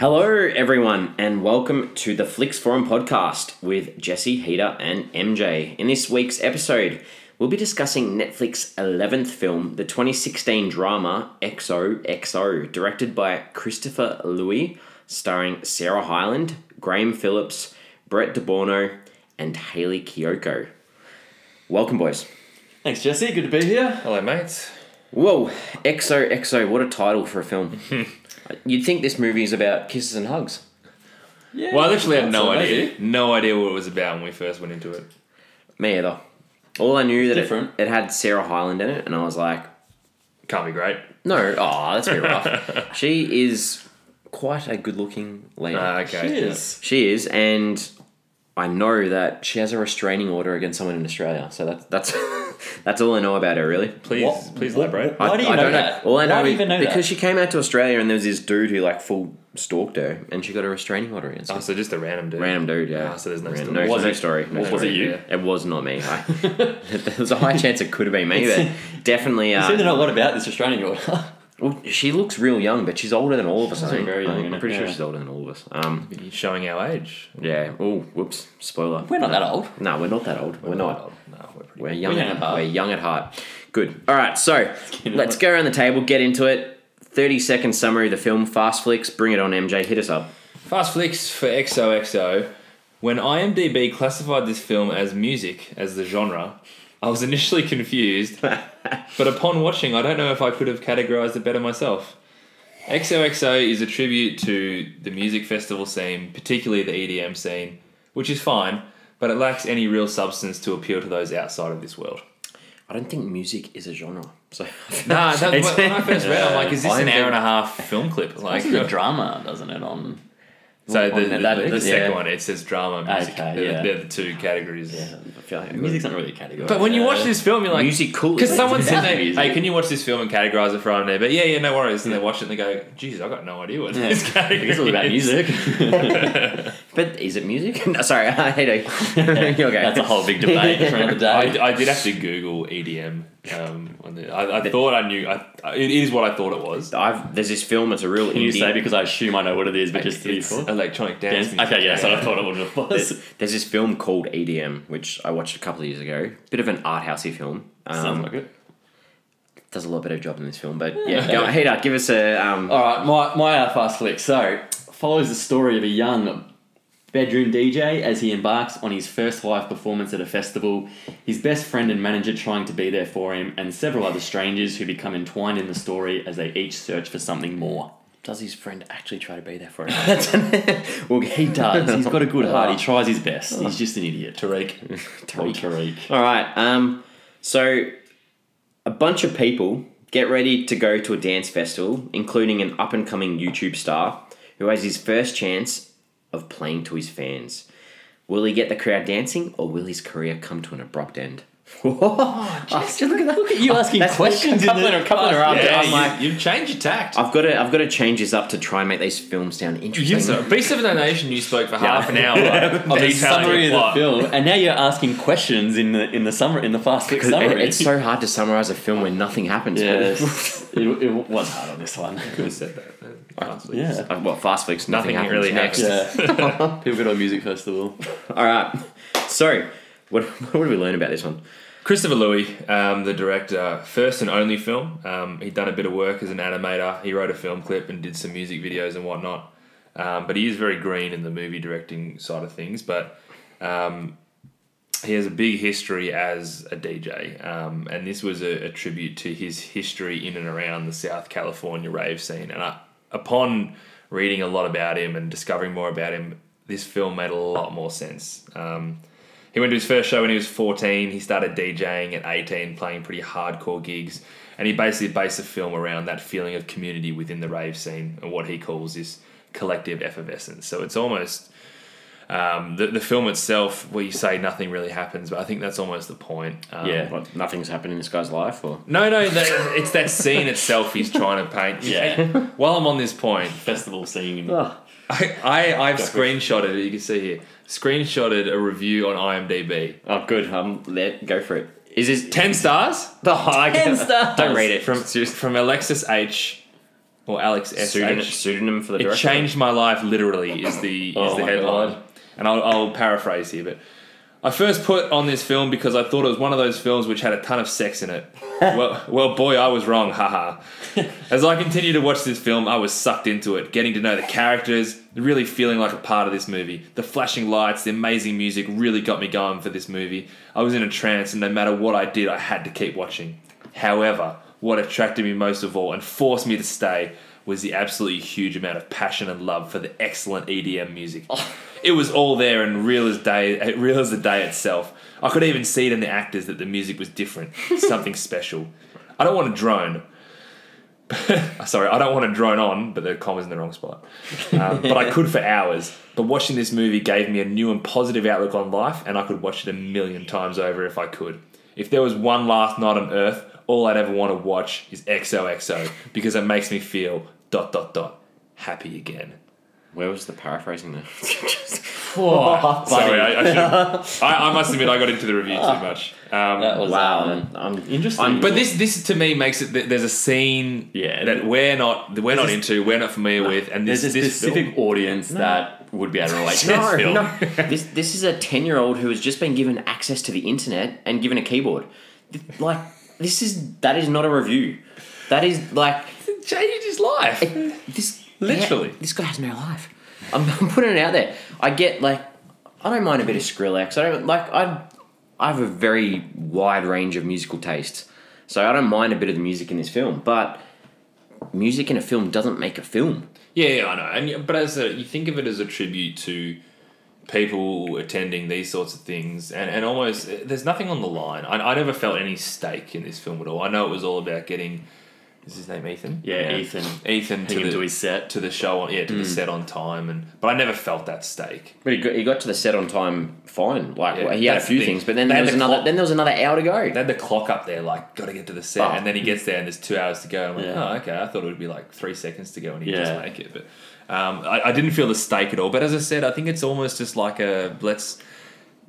Hello, everyone, and welcome to the Flicks Forum podcast with Jesse, Heater, and MJ. In this week's episode, we'll be discussing Netflix's 11th film, the 2016 drama XOXO, directed by Christopher Louie, starring Sarah Hyland, Graham Phillips, Brett DelBuono, and Hayley Kiyoko. Welcome, boys. Thanks, Jesse. Good to be here. Hello, mates. Whoa, XOXO, what a title for a film. You'd think this movie is about kisses and hugs. Yeah, Well, I literally had no idea. No idea what it was about when we first went into it. Me either. All I knew that it, it had Sarah Hyland in it, and I was like, Can't be great. no, oh, that's a bit rough. she is quite a good looking lady. Ah, okay. She is. she is, and I know that she has a restraining order against someone in Australia. So that's that's that's all I know about her, really. Please, What- please what- elaborate. Why do you I know don't that? All I know Why do you is- even know because that? she came out to Australia, and there was this dude who like full stalked her, and she got a restraining order against Oh, so just a random dude. Random dude, yeah. Ah, so there's no Random- story. No, Was no it- story. No was story. it you? It was not me. I, there was a high chance it could have been me, but definitely. You seem to Uh, know a lot about this Australian order. well, she looks real young, but she's older than all of us. I think. very young, I'm isn't it? pretty sure Yeah. she's older than all of us. Um, You're showing our age. yeah. Oh, whoops. Spoiler. We're not that old. No, we're not that old. We're, not. No, we're pretty We're old. young. We're young at, at heart. We're young at heart. Good. All right. So let's go around the table, get into it. Thirty second summary of the film. Fast flicks. Bring it on, MJ. Hit us up. Fast flicks for XOXO. When IMDb classified this film as music as the genre, I was initially confused, but upon watching, I don't know if I could have categorized it better myself. XOXO is a tribute to the music festival scene, particularly the EDM scene, which is fine, but it lacks any real substance to appeal to those outside of this world. I don't think music is a genre. So Nah, that, when I first read, it, I'm like, is this an hour and a half film clip? Like, the drama, doesn't it? On so the, on the, the second Yeah. one it says drama, music. Okay, they're, yeah. they're the two categories. Yeah, I feel like music's not really a category. But when you watch this film, you're like, music cool. Because someone said, they, "Hey, can you watch this film and categorize it from there?" But yeah, yeah, no worries. And they watch it and they go, "Jesus, I got no idea what Yeah. this category It's all about is." music. But is it music? no, sorry, I hate it. okay. That's a whole big debate for another day. I, I did have to Google EDM. Um, on the, I, I thought I knew. I, it is what I thought it was. I've there's this film. It's a real Can you say because I assume I know what it is, but just It's sure. electronic dance. Dance- music. Okay, yeah, so I thought it would have there's, was. there's this film called EDM, which I watched a couple of years ago. Bit of an art housey film. Um, Sounds like it. Does a lot better job in this film, but yeah. Go, hey, Dad, give us a. Um, All right, my my uh, fast flick. So follows the story of a young bedroom DJ as he embarks on his first live performance at a festival. His best friend and manager trying to be there for him, and several other strangers who become entwined in the story as they each search for something more. does his friend actually try to be there for him? well, He does. He's got a good heart. He tries his best. He's just an idiot. Tariq. Tariq. Tariq. All right. Um, so, a bunch of people get ready to go to a dance festival, including an up and coming YouTube star who has his first chance of playing to his fans. Will he get the crowd dancing, or will his career come to an abrupt end? oh, oh just look at that! Look at you oh, asking That's questions A couple, in a couple of are up. Yeah, I'm like, you, you've changed your tact. I've got to, I've got to change this up to try and make these films sound interesting. So, Beasts of No Nation, you spoke for half an hour. Of the summary of the film, and now you're asking questions in the in the summer in the fast flick Because it- summary. it's so hard to summarize a film when nothing happens. Yes, it, it was hard on this one. Could have said that. Last week. Yeah. Uh, well, fast flicks, nothing, Nothing happens really next. happens. Yeah. People go to a music festival. All right. So, what, what did we learn about this one? Christopher Louie, um, the director, first and only film. Um, he'd done a bit of work as an animator. He wrote a film clip and did some music videos and whatnot. Um, but he is very green in the movie directing side of things. But um, he has a big history as a DJ. Um, and this was a, a tribute to his history in and around the South California rave scene. And I, upon reading a lot about him and discovering more about him, this film made a lot more sense. Um, he went to his first show when he was 14. He started DJing at 18, playing pretty hardcore gigs. And he basically based the film around that feeling of community within the rave scene and what he calls this collective effervescence. So it's almost um, the, the film itself, where you say nothing really happens, but I think that's almost the point. Um, Yeah. What, nothing's happened in this guy's life, or No, no, that, it's that scene itself he's trying to paint. Yeah. While I'm on this point, Festival scene. oh, I, I, I've screenshotted it, you can see here, screenshotted a review on IMDb. oh good. Um, let go for it. Is this 10 stars? Oh, I Ten stars. Don't read it. From, from Alexis H. or Alex S. Pseudonym, pseudonym for the director. It changed my life literally is the is Oh the headline. God. And I'll, I'll paraphrase here, but I first put on this film because I thought it was one of those films which had a ton of sex in it. well, well, boy, I was wrong. Haha. As I continued to watch this film, I was sucked into it, getting to know the characters, really feeling like a part of this movie. The flashing lights, the amazing music really got me going for this movie. I was in a trance, and no matter what I did, I had to keep watching. However, what attracted me most of all and forced me to stay was the absolutely huge amount of passion and love for the excellent EDM music. It was all there and real as day, real as the day itself. I could even see it in the actors that the music was different, something special. I don't want to drone. Sorry, I don't want to drone on, but the comma's in the wrong spot. Um, but I could for hours. But watching this movie gave me a new and positive outlook on life, and I could watch it a million times over if I could. If there was one last night on Earth, all I'd ever want to watch is XOXO because it makes me feel dot dot dot happy again. Where was the paraphrasing there? Sorry, I, I, should, I, I must admit I got into the review too much. Um, That was wow. um, I'm, interesting. I'm- but this this to me makes it there's a scene Yeah. that we're not that we're not into, we're not familiar with, and this there's a this specific film- audience that would be able to relate to no, this film. no. This this is a ten year old who has just been given access to the internet and given a keyboard. Like this is that is not a review. That is like changed life. this Literally. yeah, this guy has no life. I'm, I'm putting it out there. I get like I don't mind a bit of Skrillex. I don't like I I have a very wide range of musical tastes. So I don't mind a bit of the music in this film, but music in a film doesn't make a film. Yeah, yeah, I know. And but as a, you think of it as a tribute to people attending these sorts of things, and, and almost eh, there's nothing on the line. I, I never felt any stake in this film at all. I know it was all about getting. Is his name Ethan? Yeah, Ethan. Ethan to the to his set. to the show on yeah to the set on time, and but I never felt that stake. But he got, he got to the set on time fine. Like Yeah, well, he had a few thing. things, but then They there was the another. clock- Then there was another hour to go. They had the clock up there, like got to get to the set, Oh. and then he gets there and there's two hours to go. I'm like, Yeah. oh, okay. I thought it would be like three seconds to go, and he Yeah. just make it. But um, I, I didn't feel the stake at all. But as I said, I think it's almost just like a let's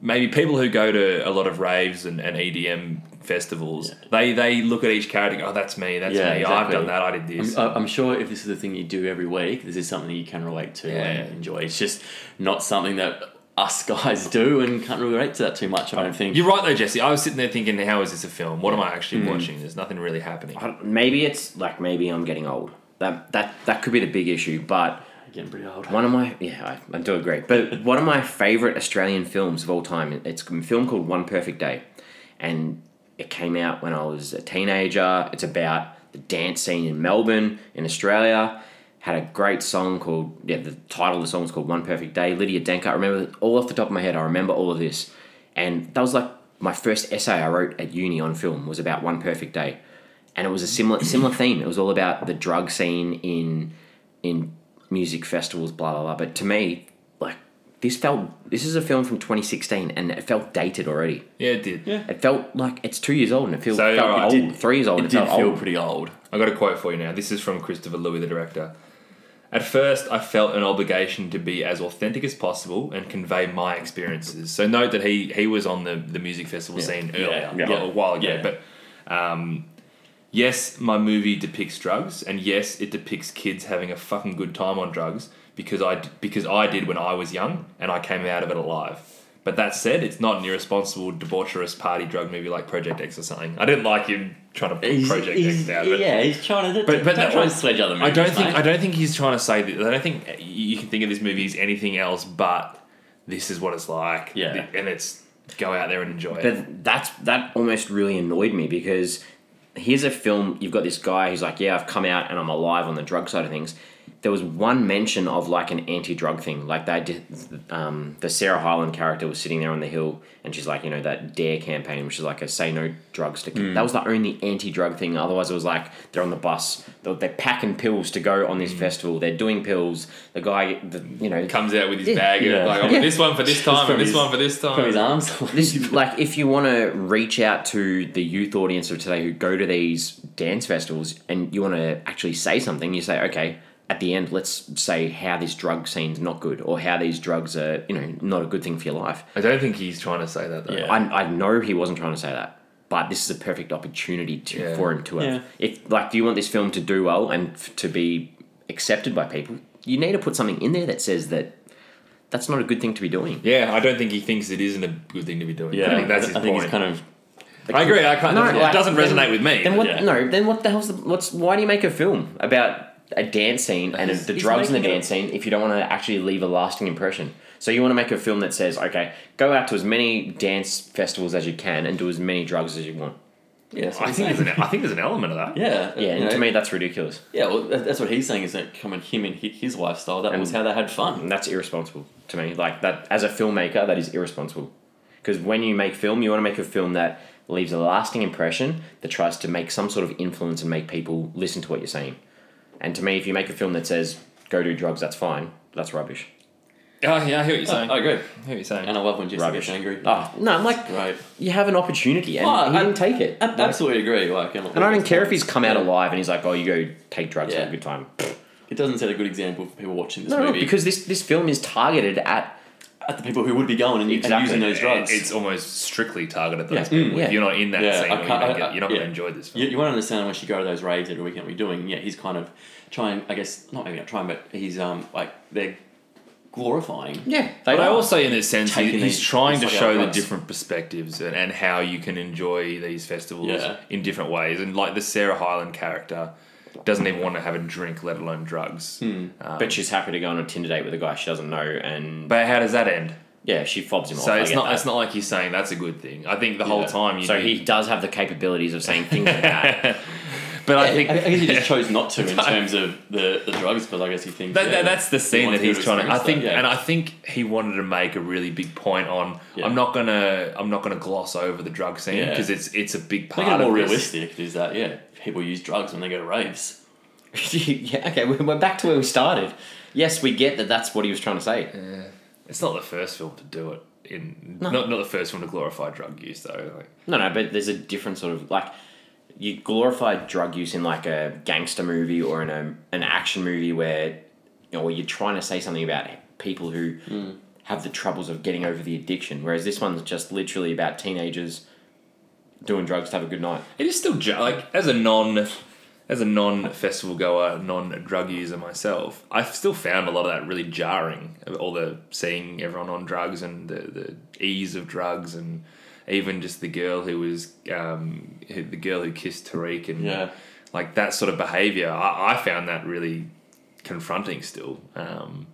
maybe people who go to a lot of raves and, and EDM festivals, they they look at each character, and go, oh, that's me, that's Yeah, me. I've done that. I did this. I'm, I'm sure if this is the thing you do every week, this is something that you can relate to Yeah. and enjoy. It's just not something that us guys do and can't really relate to that too much. I don't think. You're right though, Jesse. I was sitting there thinking, how is this a film? What am I actually Hmm. watching? There's nothing really happening. Maybe it's like maybe I'm getting old. That that that could be the big issue. But Getting pretty old. one of my yeah, I, I do agree. But one of my favorite Australian films of all time. It's a film called One Perfect Day, and it came out when I was a teenager. It's about the dance scene in Melbourne in Australia. Had a great song called yeah. The title of the song was called One Perfect Day. Lydia Denker. I remember all off the top of my head. I remember all of this, and that was like my first essay I wrote at uni on film was about One Perfect Day, and it was a similar similar theme. It was all about the drug scene in in music festivals, blah blah blah. But to me, like this felt this is a film from 2016, and it felt dated already. Yeah, it did. Yeah. It felt like it's two years old, and it feels So, felt alright, old. it did- three years old. It and did felt feel old. pretty old. I got a quote for you now. This is from Christopher Louie, the director. At first, I felt an obligation to be as authentic as possible and convey my experiences. So note that he he was on the, the music festival scene earlier, Yeah, yeah. a while ago. Yeah. But um, yes, my movie depicts drugs, and yes, it depicts kids having a fucking good time on drugs because I because I did when I was young and I came out of it alive. But that said, it's not an irresponsible, debaucherous party drug movie like Project X or something. I didn't like him trying to He's, Project he's- X out of it. yeah, he's trying to. But but don't that try and sledge other I don't think mate. I don't think he's trying to say that. I don't think you can think of this movie as anything else but this is what it's like. Yeah. and it's go out there and enjoy it. But that's that almost really annoyed me because here's a film. You've got this guy who's like, "Yeah, I've come out and I'm alive on the drug side of things." There was one mention of like an anti-drug thing, like they did. Um, the Sarah Hyland character was sitting there on the hill, and she's like, you know, that Dare campaign, which is like a say no drugs to. Mm. That was the only anti-drug thing. Otherwise, it was like they're on the bus, they're, they're packing pills to go on Mm. this festival. They're doing pills. The guy, the, you know, Comes out with his Yeah. bag Yeah. of like, oh, Yeah. this one for this time and this his- one for this time. from his arms. this like if you want to reach out to the youth audience of today who go to these dance festivals and you want to actually say something you say okay at the end let's say how this drug scene's not good or how these drugs are you know not a good thing for your life I don't think he's trying to say that though. Yeah. I, I know he wasn't trying to say that but this is a perfect opportunity to, Yeah. for him to have Yeah. if like do you want this film to do well and f- to be accepted by people, you need to put something in there that says that that's not a good thing to be doing. Yeah, I don't think he thinks it isn't a good thing to be doing. Yeah, I think that's his I think point. he's kind of I agree. I can't, No, it like, doesn't then- resonate with me. Then what? Yeah. No. Then what the hell's the? What's why do you make a film about a dance scene and He's- the he's drugs in the making dance scene if you don't want to actually leave a lasting impression? So you want to make a film that says, okay, go out to as many dance festivals as you can and do as many drugs as you want. yeah. I think there's an I think there's an element of that. yeah, Yeah, you and to me that's ridiculous. yeah. Well, that's what he's saying is that coming him and hi- his lifestyle. That was how they had fun. And that's irresponsible to me. Like that as a filmmaker, that is irresponsible. Because when you make film, you want to make a film that leaves a lasting impression that tries to make some sort of influence and make people listen to what you're saying. And to me, if you make a film that says go do drugs, that's fine. That's rubbish. Oh, yeah, I hear what you're saying. Oh, I agree, I hear what you're saying. and I love when Jesse Rubbish. gets angry. Oh no, I'm like Right. you have an opportunity and Oh, he I- didn't take it. I Like, absolutely agree. Like, and, and I don't care if he's come out Yeah. alive and he's like, oh, you go take drugs, have a good time. It doesn't set a good example for people watching this No, no, movie. because this this film is targeted at at the people who would be going and, Exactly. using those drugs. It's almost strictly targeted at Yeah. those people. Mm, yeah. If you're not in that Yeah, scene, you can't- don't I- get, you're not going to enjoy this film. You, you won't understand unless you go to those raves every weekend we're doing. Yeah, he's kind of trying. I guess not maybe not trying, but he's um like they're glorifying. yeah. They But I also, in a sense, he, he's these- trying to these show the different perspectives and, and how you can enjoy these festivals Yeah. in different ways. And like the Sarah Hyland character doesn't even want to have a drink, let alone drugs. Hmm. Um, but she's happy to go on a Tinder date with a guy she doesn't know, and but how does that end? yeah, she fobs him off. So it's not that. it's not like he's saying that's a good thing. I think the whole time you So he does have the capabilities of saying things like that. but I I, think I guess he just chose not to in terms of the, the drugs because I guess he thinks That, yeah, that- that's the scene that he's trying to. I think, yeah. and I think he wanted to make a really big point on. Yeah. I'm not gonna. I'm not gonna gloss over the drug scene Yeah. because it's it's a big part Make it of more realistic. Is that yeah? People use drugs when they go to raves. yeah, okay, we- we're back to where we started. Yes, we get that that's what he was trying to say. Yeah. It's not the first film to do it. In No. not not the first film to glorify drug use though. Like, No, no, but there's a different sort of like you glorify drug use in like a gangster movie or in a, an action movie where you know where you're trying to say something about people who hmm. have the troubles of getting over the addiction, whereas this one's just literally about teenagers doing drugs to have a good night. it is still like as a non. As a non-festival goer, non-drug user myself, I've still found a lot of that really jarring. All the seeing everyone on drugs and the, the ease of drugs, and even just the girl who was um, who- the girl who kissed Tariq, and Yeah. like that sort of behavior. I, I found that really confronting still. Um,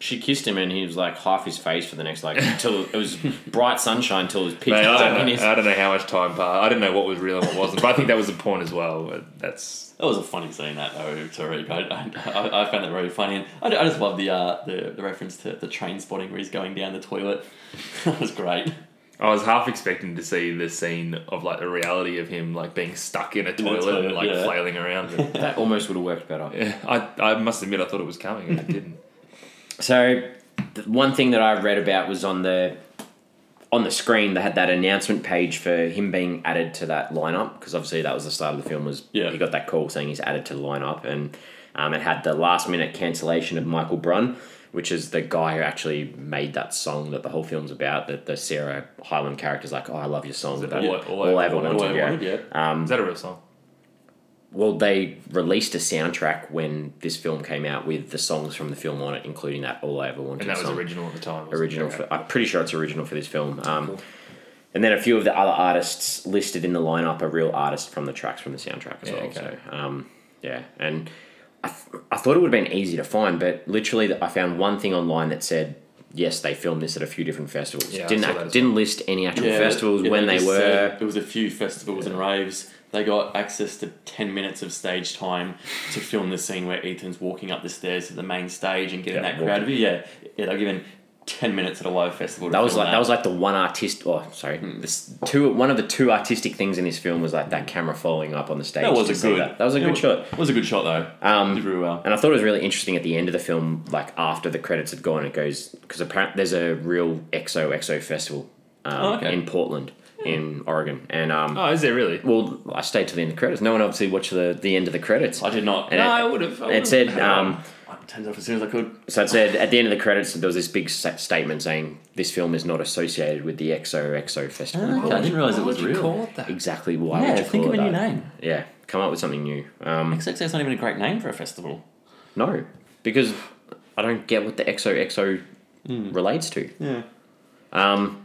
She kissed him and he was like half his face for the next like until it was bright sunshine till his was pitch mate, I, don't know, his I don't know how much time passed. I didn't know what was real and what wasn't, but I think that was the point as well. but That's That was a funny scene, that though, Tariq. I, I, I found that very funny, and I, I just love the, uh, the the reference to the Trainspotting where he's going down the toilet. that was great. I was half expecting to see the scene of like the reality of him like being stuck in a toilet, toilet, and like yeah. flailing around. That almost would have worked better. yeah, I, I must admit I thought it was coming and it didn't. So, the one thing that I read about was on the on the screen they had that announcement page for him being added to that lineup because obviously that was the start of the film was Yeah. he got that call saying he's added to the lineup and um, it had the last minute cancellation of Michael Brun which is the guy who actually made that song that the whole film's about that the Sarah Hyland character's like oh I love your song that All- all, All I I ever Wanted? wanted, yeah. Yeah. Um, Is that a real song? Well, they released a soundtrack when this film came out with the songs from the film on it, including that "All I Ever Wanted" And that was song. original at the time. original. Okay. For, I'm pretty sure it's original for this film. Um, And then a few of the other artists listed in the lineup are real artists from the tracks from the soundtrack as Yeah, well. okay. So um, yeah, and I, th- I thought it would have been easy to find, but literally I found one thing online that said. Yes, they filmed this at a few different festivals. Yeah, didn't saw act- that as didn't list any actual festivals yeah, when they, just were. said There was a few festivals and raves. They got access to ten minutes of stage time to film the scene where Ethan's walking up the stairs to the main stage and getting Yeah, that crowd view. Yeah, yeah, they're given ten minutes at a live festival. That was like that. was like the one artist. Oh, sorry. This two one of the two artistic things in this film was like that camera following up on the stage. That was a good. That, that was a good was- shot. It was a good shot though. Um, Did really well. And I thought it was really interesting at the end of the film, like after the credits had gone, it goes because apparently there's a real XOXO festival um, Oh, okay. in Portland, in Oregon, and um, Oh, is there really? well, I stayed till the end of the credits. No one obviously watched the the end of the credits. I did not. And no, it- I would have. It said um, I turned off as soon as I could. so. It said at the end of the credits there was this big sa- statement saying this film is not associated with the EXO EXO festival. Okay, I didn't realise it was real. call it that? Exactly why Yeah, would you think call of it a new that? name. Yeah, come up with something new. Um, XXO's not even a great name for a festival. No, because I don't get what the XOXO relates to. Yeah. Um,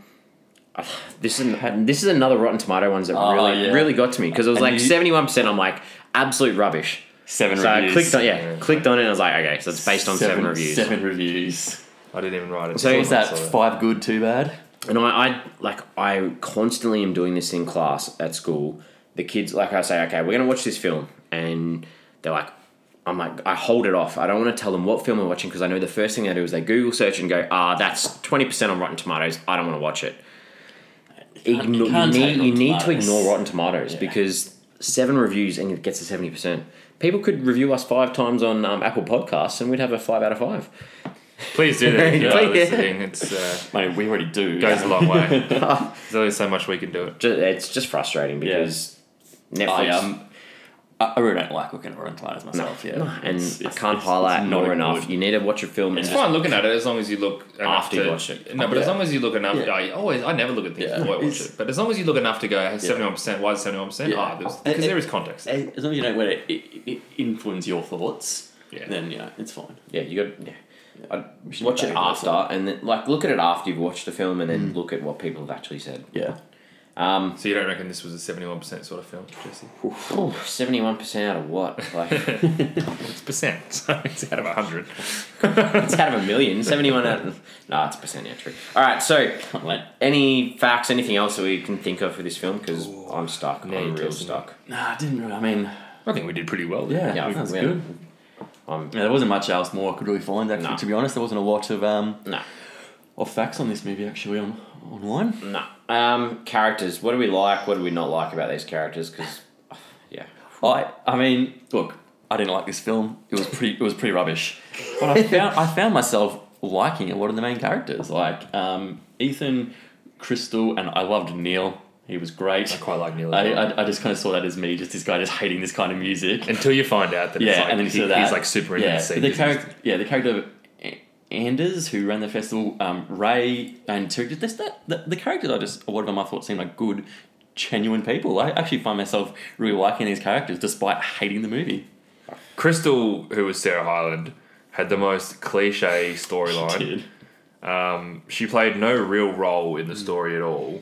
this is this is another Rotten Tomato ones that Oh, really yeah. really got to me because it was And like you- seventy one percent. I'm like absolute rubbish. Seven So I reviews. clicked on yeah, Yeah. clicked on it. and I was like, okay, so it's based on seven, reviews. Seven reviews. I didn't even write it. So down, Is that five good, two bad? And I, I like I constantly am doing this in class at school. The kids like I say, okay, we're gonna watch this film, and they're like, I'm like, I hold it off. I don't want to tell them what film we're watching because I know the first thing they do is they Google search and go, ah, that's twenty percent on Rotten Tomatoes. I don't want to watch it. Can't- Ignore, you you, can't need, you need to ignore Rotten Tomatoes Yeah. because seven reviews and it gets to seventy percent. People could review us five times on um, Apple Podcasts and we'd have a five out of five. Please do that you are Please. listening. It's uh, Mate, we already do. goes a long way. There's only so much we can do it. Ju- It's just frustrating because Netflix. I um, I I really don't like looking at Rotten Tomatoes myself. yeah, No, and It's- I can't it's- highlight it's not more enough. good- You need to watch a film It's just fine looking at it as long as you look enough After you watch it. No, but as long as you look enough, Yeah. I always I never look at things Yeah. before I watch it. But as long as you look enough to go, seventy one percent. Why is seventy one percent? Ah, because And- there is context. As long as you don't let it, it, it influence your thoughts, Yeah. then you know it's fine. yeah, you got yeah. I'd watch it after and then like look at it after you've watched the film and then look at what people have actually said. Yeah, Um, So you don't reckon this was a seventy one percent sort of film, Jesse? seventy one percent out of what? Like It's percent, so it's out of hundred. it's out of a million. Seventy one out. Of, no, it's a percent. Yeah, true. All right. So, any facts? Anything else that we can think of for this film? Because I'm stuck. now I'm you're real stuck. Nah, I didn't. Really, I mean, I think we did pretty well. Yeah, Yeah, I that's think we good. I'm Yeah, there wasn't much else more I could really find. Actually, No. to be honest, there wasn't a lot of um no. of facts on this movie actually on online. No. Um, characters. What do we like? What do we not like about these characters? Because, yeah. I I mean, look, I didn't like this film. It was pretty it was pretty rubbish. But I found I found myself liking a lot of the main characters, like um, Ethan, Crystal, and I loved Neil. He was great. I quite like Neil. I. I, I just kind of saw that as me, just this guy just hating this kind of music. Until you find out that yeah, it's like, and then he- that he's like super into yeah, the but scene. the character, yeah, the character of A- Anders who ran the festival, um, Ray and Terry, just that the, the characters I just a lot of them I thought seemed like good, genuine people. I actually find myself really liking these characters despite hating the movie. Crystal, who was Sarah Hyland, had the most cliche storyline. Dude. Um, she played no real role Mm. in the story at all,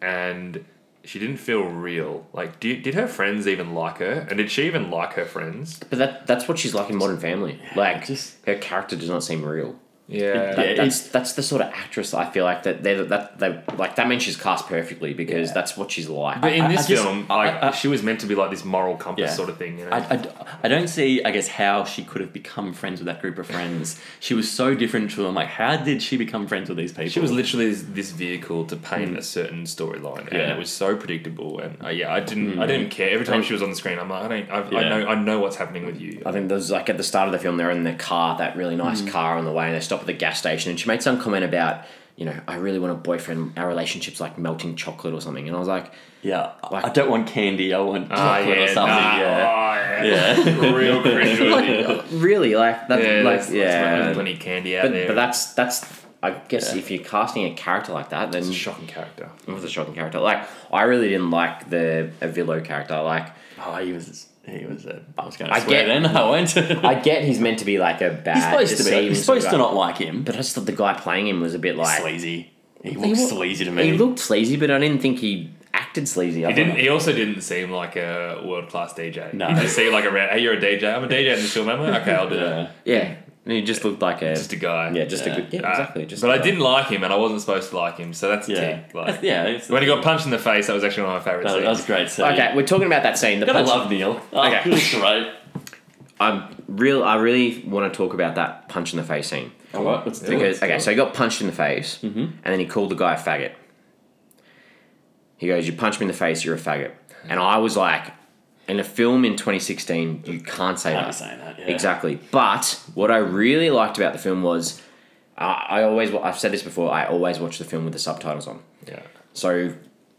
and she didn't feel real. Like, did, did her friends even like her? And did she even like her friends? But that that's what she's like in Modern Family. Like, just- her character does not seem real. Yeah. That, Yeah, that's that's the sort of actress I feel like that they that they like that means she's cast perfectly because Yeah. that's what she's like. But in I- I this just- film, I- like I- she was meant to be like this moral compass Yeah. sort of thing, you know. I, I, I don't see, I guess, how she could have become friends with that group of friends. She was so different to them. Like, how did she become friends with these people? she was literally this, this vehicle to paint a certain storyline, and it was so predictable. And uh, yeah, I didn't, I didn't care. Every time she was on the screen, I'm like, I don't, I've, I know, I know what's happening with you. I think there's like at the start of the film they're in their car, that really nice Mm. car on the way, and they stop at the gas station, and she made some comment about, you know, I really want a boyfriend. Our relationship's like melting chocolate or something, and I was like, Yeah, Like- I don't want candy. I want Ah, chocolate yeah, or something. nah, yeah. oh, Yeah. real Christian. like, really, like that, yeah, like there's, yeah. there's plenty of candy out but, there. but that's that's I guess Yeah. if you're casting a character like that, then it's a shocking character. it was a shocking character. Like I really didn't like the Avilo character. Like Oh, he was. He was. A, I was going I to swear get- then. I went. I get he's meant to be like a bad. he's supposed to be. deceiving You're supposed to guy. not like him. But I just thought the guy playing him was a bit like sleazy. He He looks wa- sleazy to me. He looked sleazy, but I didn't think he acted sleazy. I He didn't. He also didn't seem like a world class DJ. No. He just seemed like a ran- hey, you're a DJ. I'm a DJ in this film, am I? Okay, I'll do that. Yeah. Yeah, and he just looked like a Just a guy. yeah, just Yeah. a good yeah, Uh, exactly. Just but a I guy. didn't like him, and I wasn't supposed to like him, so that's a Yeah. tick. Like, yeah. it's- when he got punched in the face, that was actually one of my favorite That, scenes. that was great. So Okay, we're talking about that scene. The Gotta punch- love Neil. Oh, Okay. he was great. I'm real. I really want to talk about that punch in the face scene All right, let's do because it. okay, so he got punched in the face, and then he called the guy a faggot. He goes, "You punched me in the face. You're a faggot," and I was like, "In a film in 2016, you can't say Can't that." saying that. Yeah. Exactly. But what I really liked about the film was, uh, I always I've said this before. I always watch the film with the subtitles on. yeah. So,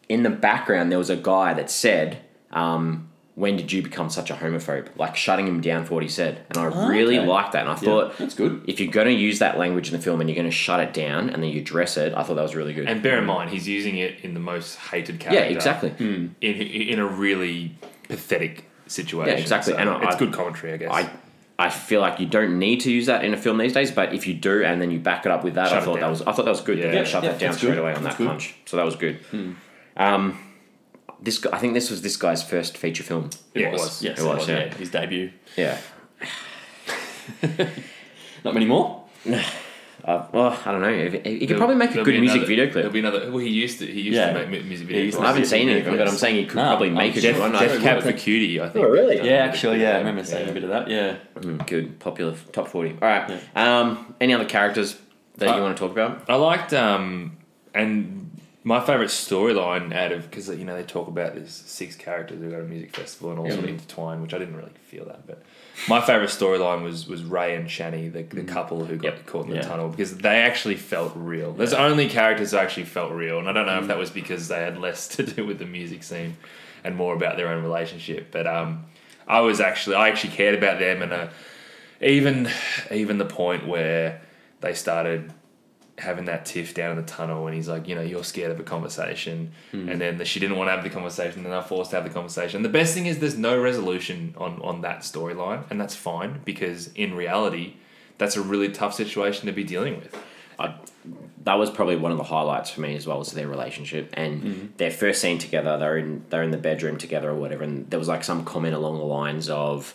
in the background, there was a guy that said, um, "When did you become such a homophobe?" Like shutting him down for what he said, and I Oh, really okay. liked that. And I Yeah, thought, that's good. if you're going to use that language in the film and you're going to shut it down and then you address it, I thought that was really good. And bear in mind, he's using it in the most hated character. yeah, exactly. In in a really pathetic situation. Yeah, exactly. So And I- it's I- good commentary, I guess. I I feel like you don't need to use that in a film these days, but if you do, and then you back it up with that, Shut I thought that was I thought that was good. that Yeah. they shut Yeah, that down straight good. away on That's that good. punch, so that was good. Um, this guy, I think this was this guy's first feature film. It Yes, was. yes, It was, yeah. His debut. Yeah. Not many more. Uh, well, I don't know. If- He could There'll- probably make a good music another- video There'll clip. be another. Well, he used to. He used Yeah. to make music Yeah, videos. he's I haven't seen Yeah, any of them, but I'm saying he could No, probably I'm make a Jeff- good one. Death, I- Death Cab for Cutie, I think. Oh, really? Yeah, actually, yeah, I remember seeing Yeah. a bit of that. Yeah. Mm, good, popular top forty. All right. Um, any other characters that you Uh, want to talk about? I liked um and my favorite storyline out of because you know they talk about there's six characters who got a music festival and all sort of intertwined, which I didn't really feel that, but my favorite storyline was was Ray and Shani, the, the couple who got Yep. caught in the Yeah. tunnel because they actually felt real. There's only characters who actually felt real, and I don't know if that was because they had less to do with the music scene and more about their own relationship, but um. I was actually I actually cared about them and uh, even even the point where they started having that tiff down in the tunnel and he's like, you know, you're scared of a conversation. Hmm. And then the, she didn't want to have the conversation and they're forced to have the conversation. The best thing is there's no resolution on, on that storyline and that's fine because in reality, that's a really tough situation to be dealing with. I, that was probably one of the highlights for me as well as their relationship and mm-hmm. their first scene together. They're in they're in the bedroom together or whatever, and there was like some comment along the lines of,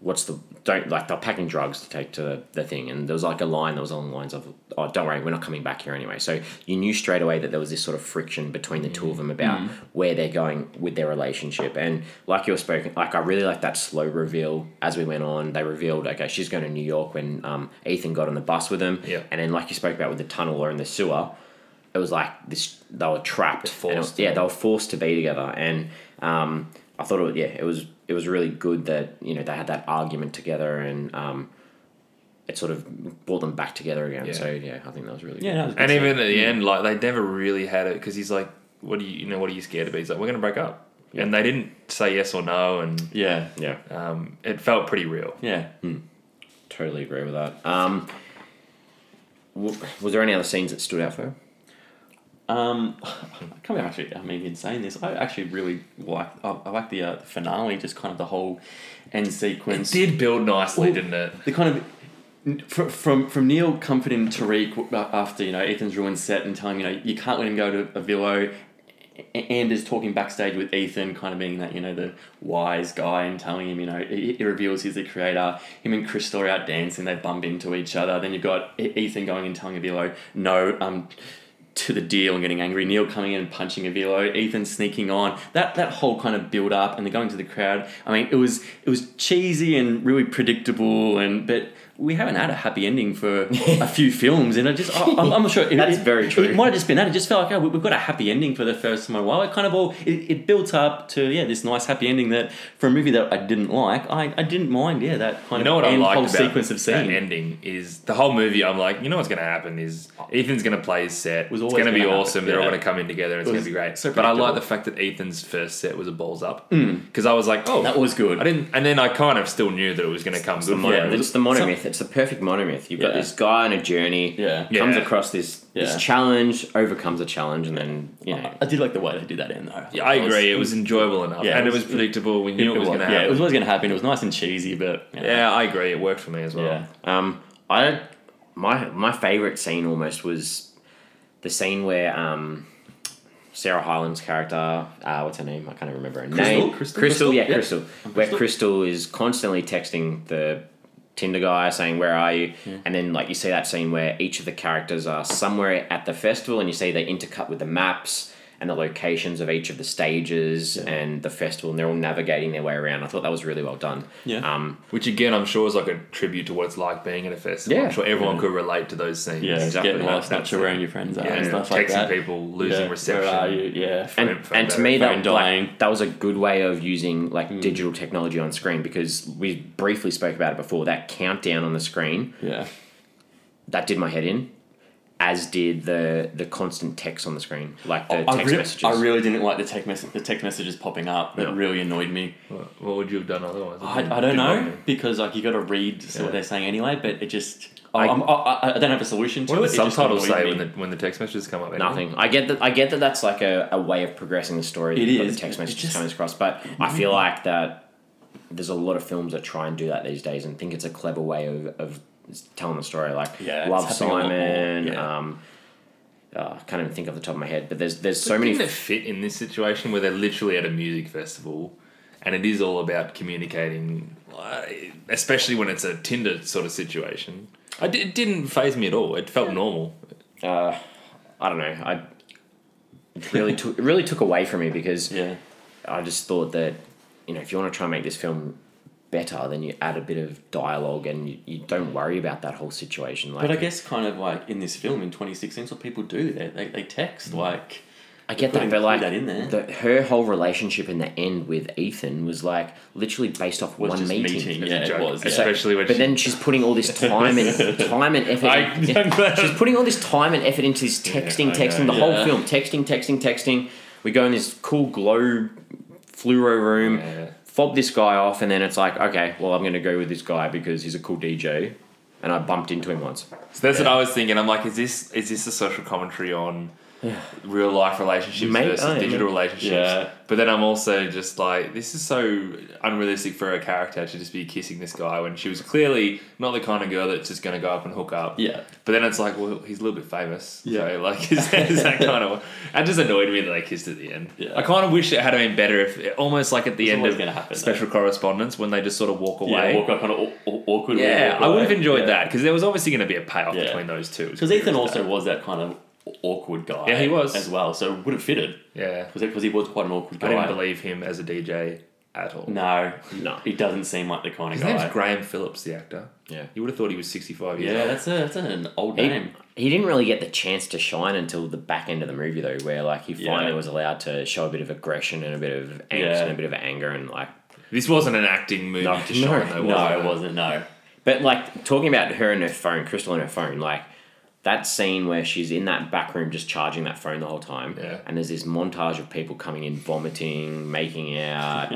"What's the don't like they're packing drugs to take to the thing," and there was like a line that was along the lines of, "Oh, don't worry, we're not coming back here anyway." So you knew straight away that there was this sort of friction between the two of them about where they're going with their relationship, and like you were spoken, like I really like that slow reveal as we went on. They revealed, okay, she's going to New York when um, Ethan got on the bus with him, Yeah. and then like you spoke about with the tunnel or in the sewer, it was like this they were trapped. They're and it- forced yeah, they were forced to be together, and um, I thought it was, yeah, it was it was really good that you know they had that argument together, and um, it sort of brought them back together again. Yeah. So yeah, I think that was really Yeah, good. was And good even stuff. at the end, like they never really had it because he's like, what do you, you know, what are you scared of? He's like, we're going to break up. And they didn't say yes or no. And Yeah. yeah, um, it felt pretty real. Yeah. totally agree with that. Um, w- was there any other scenes that stood out for you? Um, I can't be actually. I mean, in saying this, I actually really like. I, I like the, uh, the finale, just kind of the whole end sequence. It did build nicely, Well, didn't it? the kind of from from, from Neil comforting Tariq after you know Ethan's ruined set and telling him, you know you can't let him go to Avilo. And is talking backstage with Ethan, kind of being that you know the wise guy, and telling him you know it, it reveals he's the creator. Him and Crystal are out dancing, they bump into each other. Then you've got Ethan going and telling Avilo no, um, to the deal and getting angry. Neil coming in and punching Avilo. Ethan sneaking on. That that whole kind of build up and they're going to the crowd. I mean, it was it was cheesy and really predictable. And but we haven't had a happy ending for a few films, and I just I, I'm, I'm not sure. It, That's it- very true. It might have just been that. It just felt like oh, we- we've got a happy ending for the first time in a while. It kind of all it, it built up to yeah this nice happy ending that for a movie that I didn't like, I, I didn't mind. Yeah, that kind You know of what I end, liked whole about sequence of that scene. ending is the whole movie. I'm like, you know what's going to happen is Ethan's going to play his set. Was it's going to be gonna awesome. happen, They're all going to come in together. and It's It going to be great. so but I like the fact that Ethan's first set was a balls up mm. because I was like, oh, That was good. I didn't, and then I kind of still knew that it was going to come It's the, good. mono, Yeah, it was- it's the monomyth. It's the perfect monomyth. You've got Yeah. this guy on a journey. Yeah. Comes Yeah. across this this challenge, overcomes a challenge, and then you know. I did like the way they did that in though. Yeah, I It was- agree. It was enjoyable enough, Yeah, and it it was, was- predictable. We knew it, was, going to happen. Yeah, it was always going to happen. It was nice and cheesy, but you know. Yeah, I agree. It worked for me as well. Yeah. Um, I my my favorite scene almost was the scene where um, Sarah Hyland's character, uh, what's her name? I can't even remember her Crystal? name. Crystal? Crystal, yeah, Yeah. Crystal. Where Crystal. Crystal is constantly texting the Tinder guy saying, "Where are you?" And then like you see that scene where each of the characters are somewhere at the festival, and you see they intercut with the maps and the locations of each of the stages and the festival, and they're all navigating their way around. I thought that was really well done. Yeah. Um, Which again, I'm sure is like a tribute to what it's like being at a festival. Yeah. I'm sure everyone could relate to those scenes. Yeah, Exactly. getting lost, not sure the- where your friends are Yeah, and stuff like texting that. people, losing yeah. reception. Where are you? Yeah. and, Phone- phone and to me that dying. like, that was a good way of using like digital technology on screen because we briefly spoke about it before that countdown on the screen Yeah. that did my head in as did the the constant text on the screen like the I, text re- messages I really didn't like the text mess- the text messages popping up. It No. really annoyed me. What, what would you have done otherwise? I, I don't know because like you got to read Yeah. what they're saying anyway, but it just I- I, I'm, I, I don't have a solution to What do it. the it just subtitles say me. when the when the text messages come up? anyway? nothing I get that I get that that's like a, a way of progressing the story It you've got is, the text messages just- coming across but I feel like that there's a lot of films that try and do that these days and think it's a clever way of, of telling the story. Like Yeah, Love happening a lot more, Simon. yeah. Um, uh, I can't even think off the top of my head, but there's there's so So many. Didn't fit in this situation where they're literally at a music festival, and it is all about communicating, uh, especially when it's a Tinder sort of situation. I di- it didn't phase me at all. It felt normal. uh, I don't know. I it really took it really took away from me because Yeah. I just thought that you know if you want to try and make this film better, then you add a bit of dialogue and you, you don't worry about that whole situation. Like But I guess kind of like in this film in 2016, that's what people do. They, they, they text mm. like. I get that, in- but put like that in there. The, her whole relationship in the end with Ethan was like literally based off Was one meeting. meeting, yeah, it was. yeah. especially when But she- then she's putting all this time and time and effort. I- in- I'm she's putting all this time and effort into this texting, I texting know, the whole film, texting, texting, texting. We go in this cool glow fluoro room, Yeah. Fob this guy off, and then it's like, okay, well, I'm going to go with this guy because he's a cool DJ, and I bumped into him once. So that's Yeah. what I was thinking. I'm like, is this is this a social commentary on real life relationships Mate, versus oh, digital mate. relationships? Yeah. But then I'm also just like, this is so unrealistic for a character to just be kissing this guy when she was clearly not the kind of girl that's just going to go up and hook up. Yeah. But then it's like, well, he's a little bit famous. Yeah. So, like, is that, is that kind of. It just annoyed me that they kissed at the end. Yeah. I kind of wish it had been better if. Almost like at the It's end always of gonna happen, special correspondence when they just sort of walk away. Yeah, walk up kind of aw- aw- awkward. Yeah, I would have enjoyed yeah. that because there was obviously going to be a payoff Yeah. between those two. Because Ethan also day. was that kind of awkward guy. Yeah, he was. as well. So would have fitted Yeah. because he was quite an awkward guy. I didn't believe him as a DJ at all. No, No. he doesn't seem like the kind of guy. His name's guy. Graham Phillips, the actor. Yeah. You would have thought he was 65 years Yeah, old. that's a that's an old He, name. he didn't really get the chance to shine until the back end of the movie, though, where like he Yeah. finally was allowed to show a bit of aggression and a bit of angst Yeah. and a bit of anger and like This wasn't an acting movie No, to shine, though, No, was it wasn't. No. But like talking about her and her phone, Crystal and her phone, like that scene where she's in that back room just charging that phone the whole time, Yeah. and there's this montage of people coming in, vomiting, making out,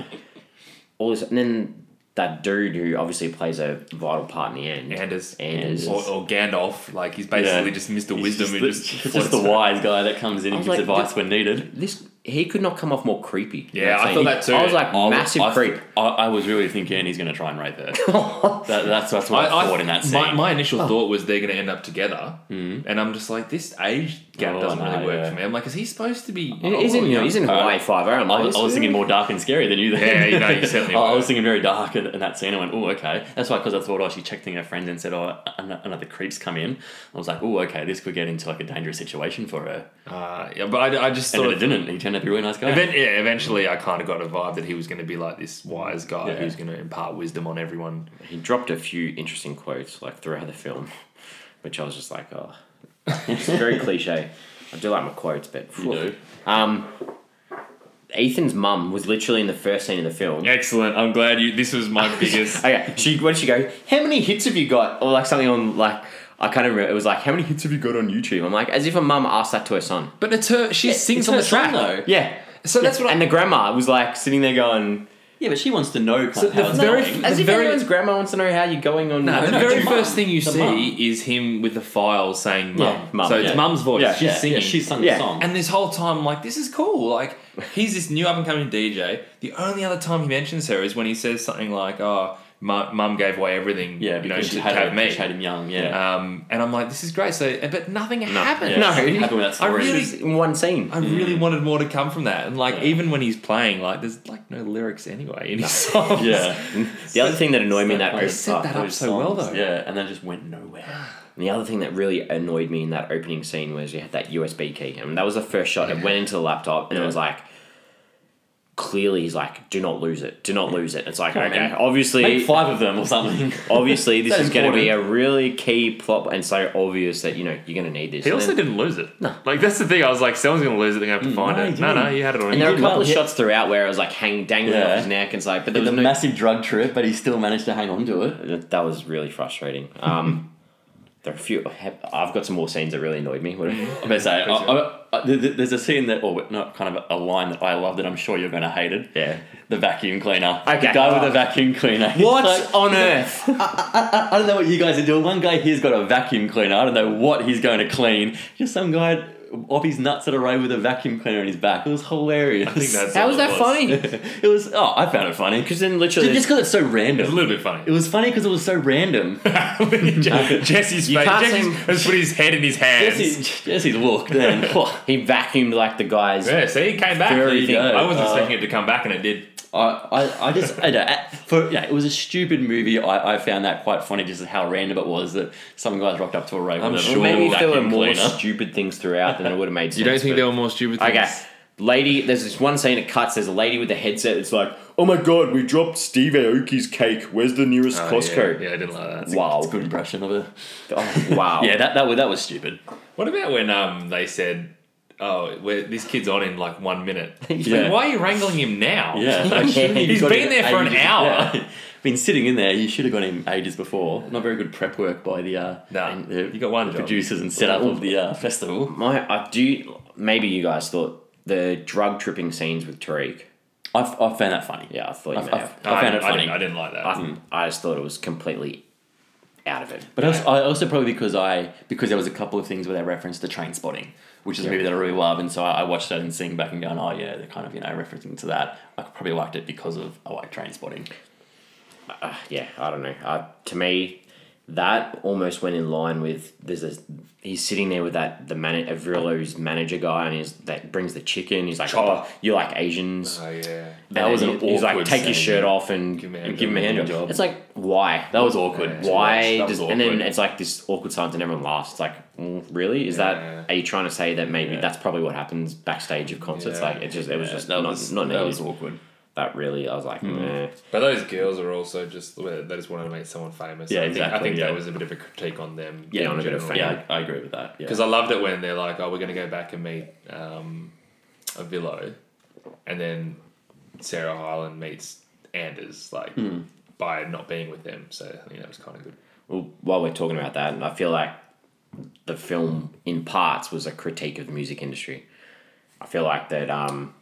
all this, and then that dude who obviously plays a vital part in the end, Anders. Anders. Or, or Gandalf. Like, he's basically Yeah. just Mr. He's Wisdom just the, just. just the wise guy that comes in I and gives like, advice when needed. This he could not come off more creepy. Yeah, I He- thought that too. I was like I was- massive I, creep. I, I was really thinking he's going to try and rape her. that, that's, that's what I, thought in that scene. My, my initial oh. thought was they're going to end up together, hmm. and I'm just like, this age gap Oh, doesn't no, really work yeah. for me. I'm like, is he supposed to be? He's in, yeah. he's in Hawaii Uh, Five O. I'm I was, I was thinking more dark and scary than you. Then. Yeah, you know, you certainly I, I was thinking very dark in, in that scene. I went, oh, okay. That's why, because I thought, oh, she checked in her friends and said, oh, another creep's come in. I was like, oh, okay, this could get into like a dangerous situation for her. Uh, yeah, but I, I just And then it of didn't. He turned out to be a really nice guy. Even, yeah, eventually I kind of got a vibe that he was going to be like this wise guy Yeah. who's going to impart wisdom on everyone. he dropped a few interesting quotes like throughout the film, which I was just like, oh, it's very cliche. I do like my quotes, but You do. Um, Ethan's mum was literally in the first scene of the film. Excellent. I'm glad you. This was my biggest. Okay, she did she go? How many hits have you got? Or like something on like I can't remember. It was like how many hits have you got on YouTube? I'm like as if a mum asked that to her son. but it's her. She sings on her the track. song, though. Yeah. So that's what I- And the grandma was like sitting there going, Yeah, but she wants to know kind So of how the it's very- going. The as if very- anyone's grandma wants to know how you're going on. No, the no, very first mum. thing you The see mum. is him with the file saying mum. Yeah, mum, so it's yeah. mum's voice. Yeah, She's yeah, singing. yeah, she sung Yeah. the song. and this whole time, like, this is cool. Like, he's this new up and coming DJ. The only other time he mentions her is when he says something like, "Oh, mu- mum gave away everything." yeah, you know, because to she had, have her, me. she had him young. Yeah. Um, and I'm like, this is great. So, but nothing No. happened. Yeah. No, happened with that story. I really- in one scene. I really wanted more to come from that, and like Yeah. even when he's playing, like there's like no lyrics anyway in his songs. yeah. The other thing that annoyed me in that They op- set that up so well, though. Yeah, and then just went nowhere. And the other thing that really annoyed me in that opening scene was you had that USB key, and that was the first shot. It went into the laptop, and it was like, clearly he's like, "Do not lose it. Do not lose it." It's like, Come on, okay, man. obviously, Make five of them or something. obviously, this That is going to be a really key plot, and so obvious that you know you're going to need this. He And also then- didn't lose it. No. Like that's the thing. I was like, someone's gonna lose it. They're gonna have to find no, it. he No, no, didn't. he had it on. and there were a couple well, of yeah. shots throughout where it was like hanging, dangling Yeah. off his neck, and it's like, but there It's was a no. massive drug trip, but he still managed to hang on to it. That was really frustrating. Um, there are a few. I've got some more scenes that really annoyed me. Mm-hmm. I'm gonna say, I, I, I, th- th- there's a scene that, or not kind of a line that I love that I'm sure you're going to hate it. Yeah. The vacuum cleaner. Okay. The guy with Oh. the vacuum cleaner. What like- on earth? I don't know what you guys are doing. One guy here's got a vacuum cleaner. I don't know what he's going to clean. Just some guy off his nuts at a rave with a vacuum cleaner on his back. It was hilarious. I think that's How all was it that funny? it was. Oh, I found it funny Because then literally, just because it's so random. It's a little bit funny. It was funny because it was so random. Jesse's You face. can't Jesse's seem- has put his head in his hands. Jesse, Jesse's look then. he vacuumed like the guys. Yeah, see, it came back. There you go. I wasn't Uh, expecting it to come back, and it did. I, I, I just I don't for yeah, it was a stupid movie. I, I found that quite funny, just how random it was that some guys rocked up to a rave. I'm with a sure maybe if there were vacuum more cleaner. stupid things throughout, then it would have made sense. You don't think but- there were more stupid things? Okay. Lady, there's this one scene it cuts. There's a lady with a headset. It's like, oh my god, we dropped Steve Aoki's cake. Where's the nearest Oh, Costco? Yeah, yeah, I didn't like that. Wow. It's a good impression of it. Oh, wow. Yeah, that that was that was stupid. What about when um they said, "Oh, we're, this kid's on in like one minute"? Yeah. like, why are you wrangling him now? Yeah, like, shouldn't He's been there for an hour. yeah. Been sitting in there. You should have got him ages before. Not very good prep work by the uh, Nah, the you got one of the producers and setup of the uh, festival. My, I do. Maybe you guys thought the drug tripping scenes with Tariq. I, I found that funny. Yeah, I thought you I, may I, have. I found it funny. Didn't, I didn't like that. I, I just thought it was completely out of it. But also, I also probably because I because there was a couple of things where they referenced the Trainspotting, which is a movie that I really love, and so I, I watched that and seeing back and going, oh yeah, they're kind of you know referencing to that. I probably liked it because of I like Trainspotting. uh, yeah, I don't know. Uh, to me, that almost went in line with there's a he's sitting there with that the man Avilo's manager guy and he's that brings the chicken. He's like, oh, you like Asians. oh yeah. That And was an he- He's like, take your shirt off and, Give me a hand him a hand job. Job. It's like why? That was awkward. Yeah. Why does was and then it's like this awkward silence and everyone laughs. It's like, mm, really? Is Yeah. that are you trying to say that maybe Yeah. that's probably what happens backstage of concerts? Yeah. Like it just it was Yeah, just that not was not that needed. was awkward. That really I was like, meh. But those girls are also just they just want to make someone famous. Yeah, I think, I think yeah. that was a bit of a critique on them. Yeah, on a bit of general. fame. Yeah, I, I agree with that. Yeah. Because I loved it when they're like, "Oh, we're going to go back and meet um, Avilo," and then Sarah Hyland meets Anders like Hmm. by not being with them. So I think that was kind of good. Well, while we're talking about that, and I feel like the film in parts was a critique of the music industry. I feel like that um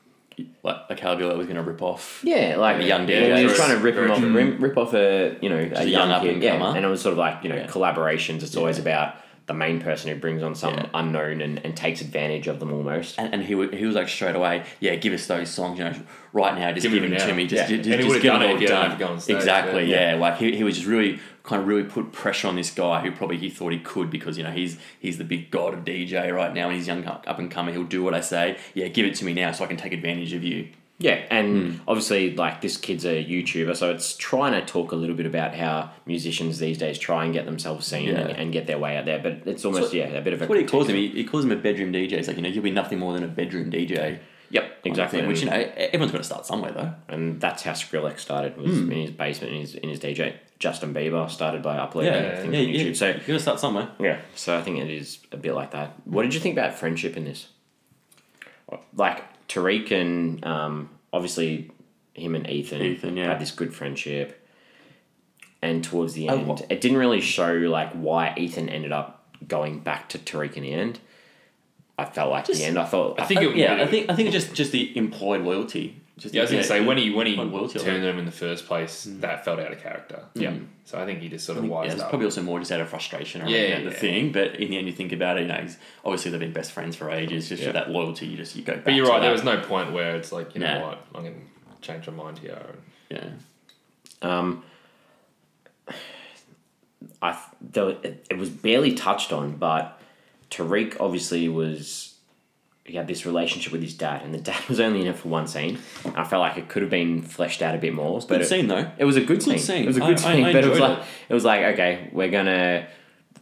like like how Villa was going to rip off. Yeah, like The young yeah, DJ. he was trying to rip him off, true. rip, rip off a you know a, a young, young kid, yeah, up-and-comer. and it was sort of like you know Yeah. collaborations. It's always about the main person who brings on some Yeah. unknown and, and takes advantage of them almost. And, and he, wa- he was like straight away, yeah, give us those songs, you know, right now, just Give give, them them to me, just, Yeah. just, And he just would've get them it all if he hadn't done. to go exactly, yeah. yeah. Like he, he was just really kind of really put pressure on this guy who probably he thought he could because you know he's he's the big god of DJ right now and he's young up and coming. He'll do what I say. Yeah, give it to me now so I can take advantage of you. Yeah, and Hmm. obviously, like this kid's a YouTuber, so it's trying to talk a little bit about how musicians these days try and get themselves seen and, Yeah. and get their way out there. But it's almost So- yeah, a bit of a. What he calls him. He, he calls him a bedroom DJ. It's like you know you'll be nothing more than a bedroom DJ. Yep, exactly. thing, Which you know everyone's got to start somewhere though. and that's how Skrillex started was Hmm. in his basement in his in his DJ. Justin Bieber started by uploading Yeah, things yeah, on yeah. So you got to start somewhere. yeah, so I think it is a bit like that. What did you think about friendship in this? Like Tariq and um, obviously him and Ethan, Ethan, yeah. had this good friendship. And towards the Oh, end, what- it didn't really show like why Ethan ended up going back to Tariq in the end. I felt like Just- the end. I thought I think Uh, it, yeah, I think I think just just the employed loyalty. Just Yeah, I was gonna say when he when he Like loyalty, turned them in the first place, Hmm. that felt out of character. Yeah. So I think he just sort of think, yeah, wised it's up. probably also more just out of frustration around Yeah, the yeah. thing. But in the end, you think about it, you know, he's, obviously they've been best friends for ages. Just Yeah. that loyalty, you just you go. Back But you're right. There was no point where it's like, you know Yeah. what, I'm gonna change my mind here. Yeah. Um, I th- though it, it was barely touched on, but Tariq obviously was he had this relationship with his dad, and the dad was only in it for one scene. And I felt like it could have been fleshed out a bit more. But Good it, scene though. it was a good, Good scene. scene. It was a good I- scene, I but it was like it. it was like okay, we're gonna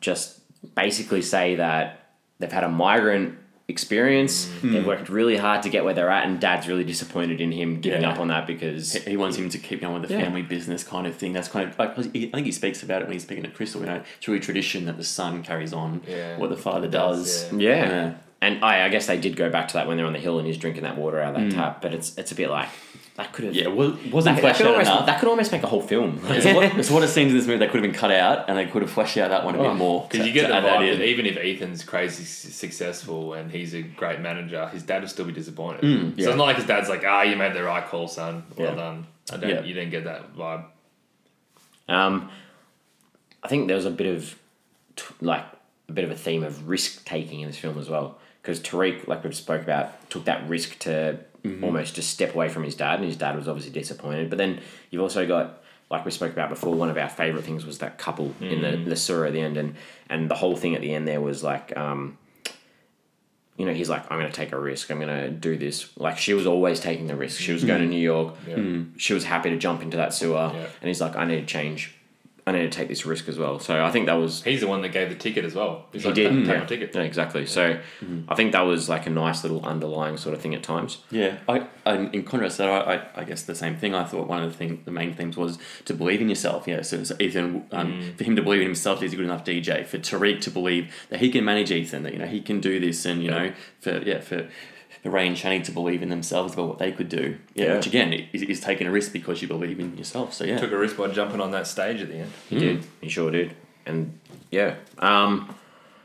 just basically say that they've had a migrant experience. Mm. They've worked really hard to get where they're at, and dad's really disappointed in him giving Yeah. up on that because He- He wants him to keep going with the Yeah. family business kind of thing. That's kind of like 'cause he, I think he speaks about it when he's speaking to Crystal. You know, it's really tradition that the son carries on Yeah. what the father Does, does. yeah. Yeah. Yeah. And I, I guess they did go back to that when they're on the hill and he's drinking that water out of that Mm. tap. But it's it's a bit like that could have Yeah, well, wasn't that, that, fleshed could out almost, enough. that could almost make a whole film. It's what, it's what it seems in this movie they could have been cut out, and they could have fleshed out that one a Oh. bit more. Because you get to the add that vibe that even if Ethan's crazy successful and he's a great manager, his dad will still be disappointed. Mm, So it's not like his dad's like, ah, you made the right call, son. Well Yeah. done. I don't. Yeah. You didn't get that vibe. um, I think there was a bit of t- like a bit of a theme of risk taking in this film as well. because Tariq, like we spoke about, took that risk to Mm-hmm. almost just step away from his dad, and his dad was obviously disappointed. But then you've also got, like we spoke about before, one of our favorite things was that couple in the mm. the surah at the end, and and the whole thing at the end there was like. Um, you know, he's like, I'm going to take a risk. I'm going to do this. Like, she was always taking the risk. She was going to mm. New York. She was happy to jump into that sewer. Yeah. And he's like, I need to change. I need to take this risk as well. So I think that was He's the one that gave the ticket as well. He's he like, did. Take yeah. my ticket. Yeah, exactly. So I think that was like a nice little underlying sort of thing at times. Yeah, I, I in contrast to that, I, I, I guess the same thing. I thought one of the thing, the main themes was to believe in yourself. Yeah, so, so Ethan, um, for him to believe in himself, he's a good enough DJ. For Tariq to believe that he can manage Ethan, that you know he can do this, and you know for yeah for. For range, and Channing to believe in themselves about what they could do, yeah, Yeah. which again is, is taking a risk because you believe in yourself. So yeah, Took a risk by jumping on that stage at the end. He did. He sure did. And yeah. Um,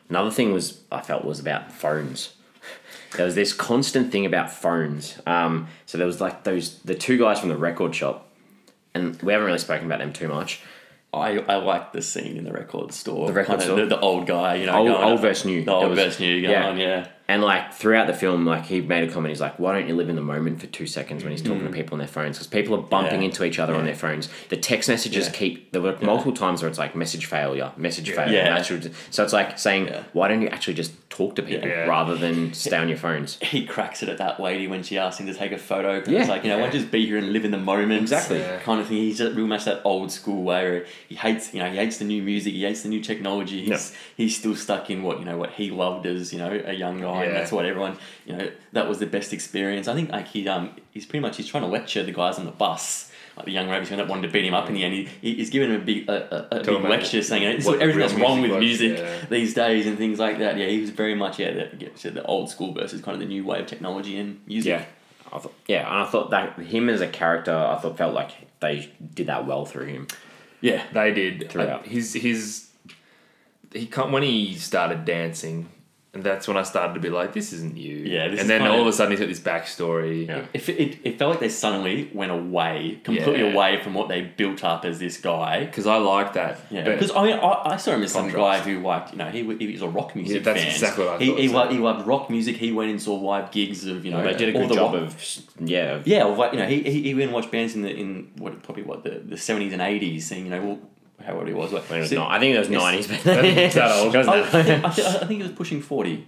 another thing was I felt was about phones. There was this constant thing about phones. Um, so there was like those the two guys from the record shop, and we haven't really spoken about them too much. I, I like the scene in the record store. The record Kinda store? the, the old guy, you know, Old- going old up- versus new. the old was- versus new going yeah. on, yeah. And like throughout the film, like he made a comment. He's like, "Why don't you live in the moment for two seconds when he's talking to people on their phones? Because people are bumping Mm. Yeah. into each other on their phones. The text messages Yeah. keep. There were multiple times where it's like message failure, message failure. Yeah. so it's like saying, Yeah. "Why don't you actually just talk to people Yeah. rather than stay on your phones?" he cracks it at that lady when she asks him to take a photo. 'cause Yeah. it's like you know, why don't you just be here and live in the moment. Exactly. Yeah. kind of thing. He's just real much that old school way where he hates, you know, he hates the new music, he hates the new technology. He's he's still stuck in what you know what he loved as you know a young guy, and Yeah. that's what everyone you know that was the best experience. I think like he um he's pretty much he's trying to lecture the guys on the bus. Like the young rabbits who wanted to beat him up in the end, he, he- he's giving him a big, a, a, a big lecture saying you know, what everything that's wrong with music music yeah. these days and things like that. Yeah, he was very much yeah, the, yeah, so the old school versus kind of the new way of technology and music. Yeah, I thought, yeah, and I thought that him as a character, I thought felt like they did that well through him. yeah, They did. Throughout. Uh, his his he come when he started dancing, and that's when I started to be like, this isn't you. Yeah, this and then all of a sudden he's got this backstory. Yeah. It, it, it felt like they suddenly went away, completely Yeah. away from what they built up as this guy. Because I like that. Yeah, because I mean, I, I saw him as some guy who liked, you know, he, he was a rock music Yeah, that's fan. exactly what I he, thought, he, so. loved, he loved rock music. He went and saw live gigs of, you know, oh, They did a good job rock- of yeah, Yeah, well, like, you know, he, he, he went and watched bands in the in what probably what the the seventies and eighties, saying you know, well, how old he was. When it was si- not, I think it was nineties, but That's that old. I, I, think, I, I think he was pushing forty.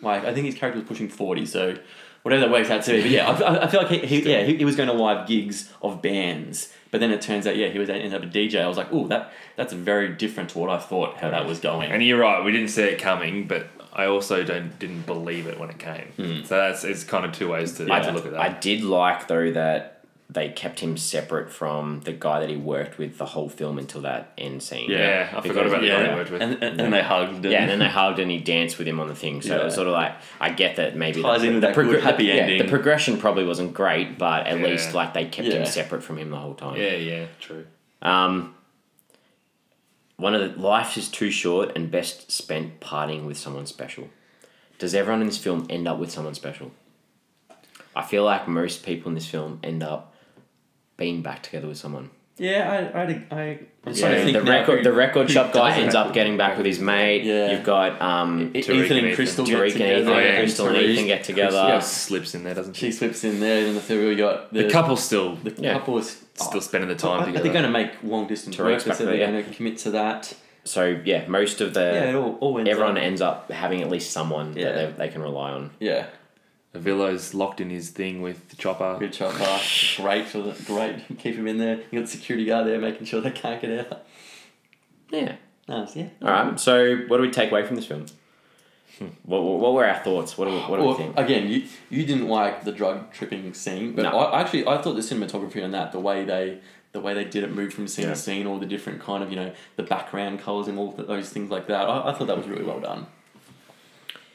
Like I think his character was pushing forty, so whatever that works out to be. But yeah, I, I- I feel like he, he yeah he, he was going to live gigs of bands, but then it turns out yeah he was ended up a DJ. I was like, oh that that's very different to what I thought how that was going. And you're right, we didn't see it coming, but I also don't didn't believe it when it came. Hmm. So that's it's kind of two ways to, Yeah. to look at that. I did like though that they kept him separate from the guy that he worked with the whole film until that end scene. Yeah, I forgot Because- about the guy yeah, he worked with. and, and, and they hugged. And, Yeah, and then they hugged and he danced with him on the thing. So it was sort of like I get that maybe Ties the, in with the that good happy yeah, ending. the progression probably wasn't great, but at Yeah. least like they kept him separate from him the whole time. yeah, yeah, true. Um, one of the life is too short and best spent partying with someone special. Does everyone in this film end up with someone special? I feel like most people in this film end up being back together with someone. yeah, I I I. I'm Yeah, trying to think the record who- the record shop guy ends up getting back with his mate. Yeah. You've got um, Tariq Ethan and and Crystal Ethan. get Tariq and together. Ethan, Oh, yeah. Crystal and Tariq. Ethan get together. Yeah, slips in there, doesn't She she? slips in there, and the third we got the, The couple's still The Yeah. couple is still spending the time I, together. they're going to make long distance Tariq's work. They back said there, they're yeah. going to commit to that. So yeah, most of the yeah, it all, all ends everyone up- ends up having at least someone Yeah. that they, they can rely on. Yeah, Avilo's locked in his thing with Chopper. good chopper. great for the great. Keep him in there. You got the security guard there making sure they can't get out. Yeah. Nice, yeah. All right. So, what do we take away from this film? Hmm. What, what, what were our thoughts? What do we, what do Well, we think? again, you you didn't like the drug tripping scene, but No. I actually I thought the cinematography on that, the way they the way they did it, move from scene Yeah. to scene, all the different kind of you know the background colors and all those things like that. I, I thought that was really well done.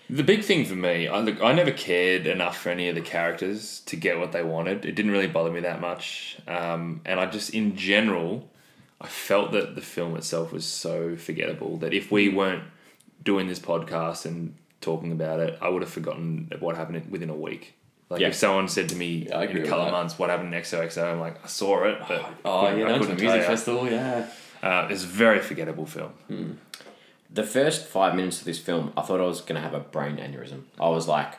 The big thing for me, I look, I never cared enough for any of the characters to get what they wanted. It didn't really bother me that much, um, and I just, in general, I felt that the film itself was so forgettable that if we weren't doing this podcast and talking about it, I would have forgotten what happened within a week. Like Yeah. if someone said to me Yeah, in a couple of months, "What happened in XOXO?" I'm like, I saw it, but Oh yeah, I that's a couldn't music festival. Yeah, Uh, it's a very forgettable film. The first five minutes of this film, I thought I was gonna have a brain aneurysm. I was like,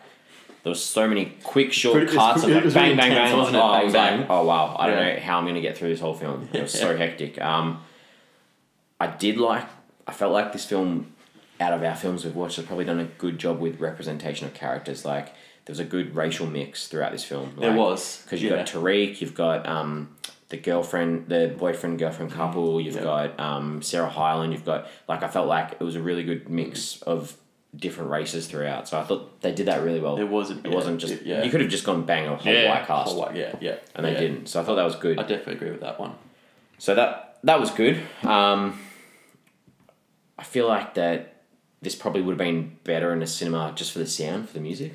there was so many quick short Pretty- it was cuts of like bang, bang, bang, wasn't it? oh, I Bang, like, bang. oh wow, I don't Yeah. know how I'm gonna get through this whole film. It was so hectic. Um, I did like. I felt like this film, out of our films we've watched, has probably done a good job with representation of characters. Like there was a good racial mix throughout this film. There was. because you've yeah. got Tariq, you've got um, the girlfriend, the boyfriend girlfriend couple, you've Yeah. got um, Sarah Hyland, you've got like I felt like it was a really good mix of different races throughout. So I thought they did that really well. There was a- It yeah, wasn't just it- yeah. you could have just gone bang a whole Yeah, white cast, Oh, like, yeah, yeah. and they yeah. didn't. So I thought that was good. I definitely agree with that one. So that that was good. Um, I feel like that this probably would have been better in a cinema just for the sound, for the music.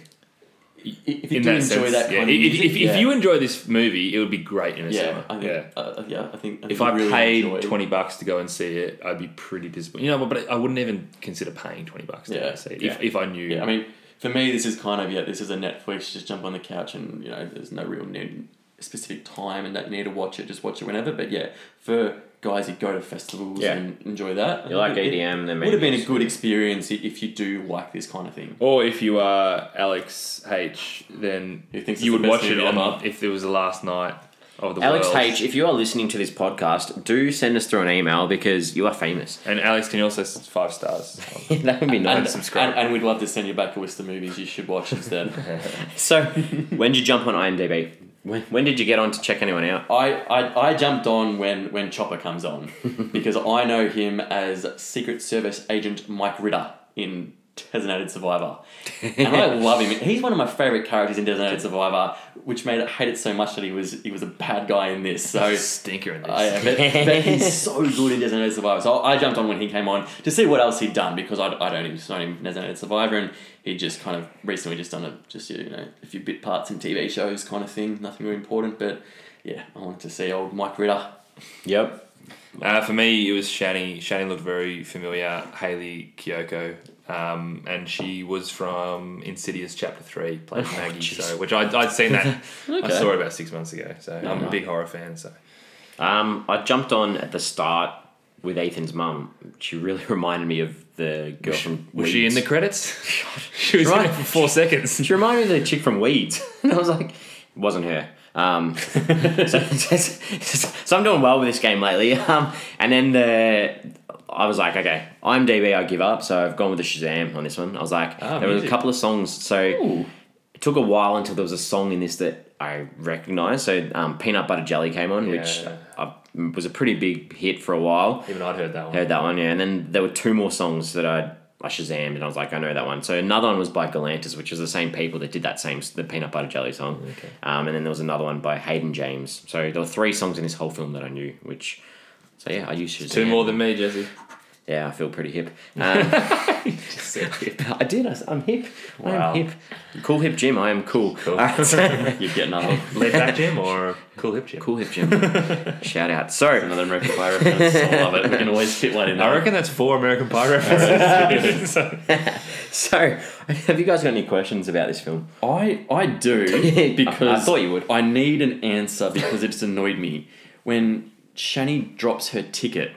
If you do enjoy sense, that kind yeah. of If, music, if, yeah. if you enjoy this movie, it would be great in a yeah, cinema. I think, yeah. Uh, yeah, I think. I If I really paid twenty bucks to go and see it, I'd be pretty disappointed. You know, but I wouldn't even consider paying twenty bucks to go Yeah, and see it if, if I knew. Yeah, I mean, for me, this is kind of yeah. This is a Netflix. Just jump on the couch and you know, there's no real need, specific time and that need to watch it. Just watch it whenever. But yeah, for guys who go to festivals Yeah. and enjoy that, You like it, EDM, then It maybe would have been a good experience if you do like this kind of thing. Or if you are Alex H, then Who thinks you would watch it on ever. if it was the last night of the Alex world. H, if you are listening to this podcast, do send us through an email because you are famous. And Alex, can you also five stars? that would be nice. And, subscribe. and, and we'd love to send you back a list of movies you should watch instead. So, when did you jump on IMDb? When, when did you get on to check anyone out? I, I, I jumped on when, when Chopper comes on because I know him as Secret Service Agent Mike Ritter in Designated Survivor. And I love him. He's one of my favourite characters in Designated Survivor, which made it hate it so much that he was he was a bad guy in this. So Stinker in this. I, but, but he's so good in Designated Survivor. So I jumped on when he came on to see what else he'd done because I'd, I'd only known him in Designated Survivor and he'd just kind of recently just done a just you know a few bit parts in TV shows kind of thing. Nothing really important, but yeah, I wanted to see old Mike Ritter. Yep. Uh, for me, it was Shani. Shani looked very familiar. Hayley Kiyoko. Um, and she was from Insidious Chapter 3, played Maggie. jeez. So, which I'd, I'd seen that. okay. I saw it about six months ago. So I'm a big horror fan. So Um, I jumped on at the start with Ethan's mum. She really reminded me of the girl from. Was she in the credits? she was in Right. it for four seconds. She reminded me of the chick from Weeds. and I was like, it wasn't her. Um, so, so I'm doing well with this game lately. Um, and then the I was like, okay, IMDb, I give up. So I've gone with the Shazam on this one. I was like, Ah, there were a couple of songs. So it took a while until there was a song in this that I recognised. So um, Peanut Butter Jelly came on, which I, was a pretty big hit for a while. Even I'd heard that one. Heard that one, yeah. And then there were two more songs that I I Shazammed, and I was like, I know that one. So another one was by Galantis, which is the same people that did that same the peanut butter jelly song. Okay. Um, and then there was another one by Hayden James. So there were three songs in this whole film that I knew. Which, so yeah, I used Shazam. Two more than me, Jesse. Yeah, I feel pretty hip. Um, I did. I, am hip. I Wow. am hip. Cool hip Jim. I am cool. Cool. All right, so- You're getting up. Laid back gym or cool hip gym? cool hip Jim. Shout out. So Another American Pie reference. I love it. We can always fit one in I reckon that's four American Pie references. so have you guys got any questions about this film? I I do because I thought you would. I need an answer because it's annoyed me when Shani drops her ticket.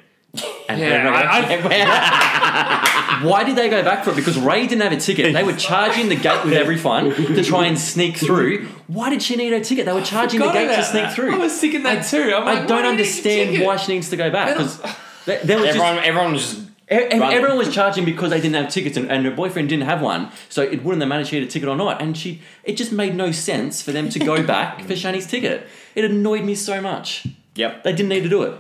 And Yeah, I- why did they go back for it? Because Ray didn't have a ticket. They were charging the gate with every fun to try and sneak through. Why did she need her ticket? They were charging the gate to sneak that. through. I was thinking that too. I'm I don't why do you need a understand why she needs to go back because there, there was just, Everyone, everyone was just E- e- Everyone was charging because they didn't have tickets, and, and her boyfriend didn't have one. So it wouldn't have mattered if she had a ticket or not. And she, it just made no sense for them to go back for Shani's ticket. It annoyed me so much. Yep, They didn't need to do it.